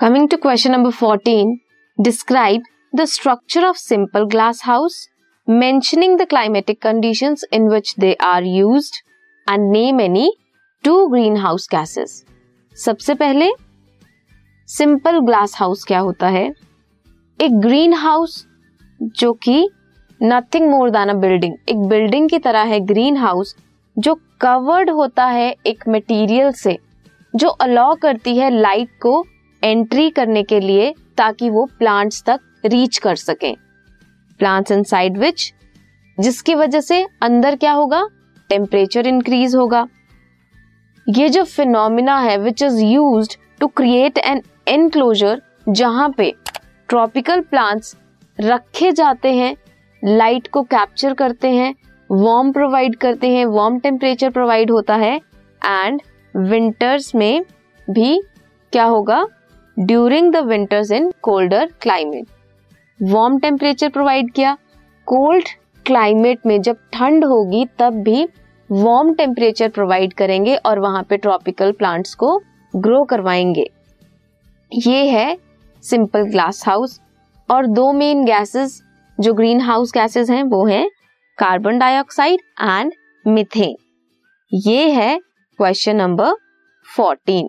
Coming to question number fourteen describe the structure of simple glass house mentioning the climatic condition in which they are use and name any two greenhouse gases सबसे पहले simple glass house क्या होता है? एक green house जो कि nothing more than a building एक building की तरह है ग्रीन हाउस जो कवर्ड होता है एक मटीरियल से, जो अलाउ करती है लाइट को एंट्री करने के लिए ताकि वो प्लांट्स तक रीच कर सके। प्लांट्स इन साइड विच, जिसकी वजह से अंदर क्या होगा? टेम्परेचर इंक्रीज होगा। ये जो फिनोमिना है which is use to create an enclosure जहाँ पे ट्रॉपिकल प्लांट्स रखे जाते हैं लाइट को कैप्चर करते हैं वार्म प्रोवाइड करते हैं वार्म टेम्परेचर प्रोवाइड होता है एंड विंटर्स में भी क्या होगा? During the winters in colder climate warm temperature provide किया। कोल्ड क्लाइमेट में जब ठंड होगी, तब भी वार्म टेम्परेचर प्रोवाइड करेंगे और वहाँ पे ट्रॉपिकल प्लांट्स को ग्रो करवाएँगे। ये है सिंपल ग्लास हाउस और दो मेन गैसेस जो ग्रीन हाउस गैसेस हैं, वो हैं कार्बन डाइऑक्साइड एंड मिथेन ये है question number fourteen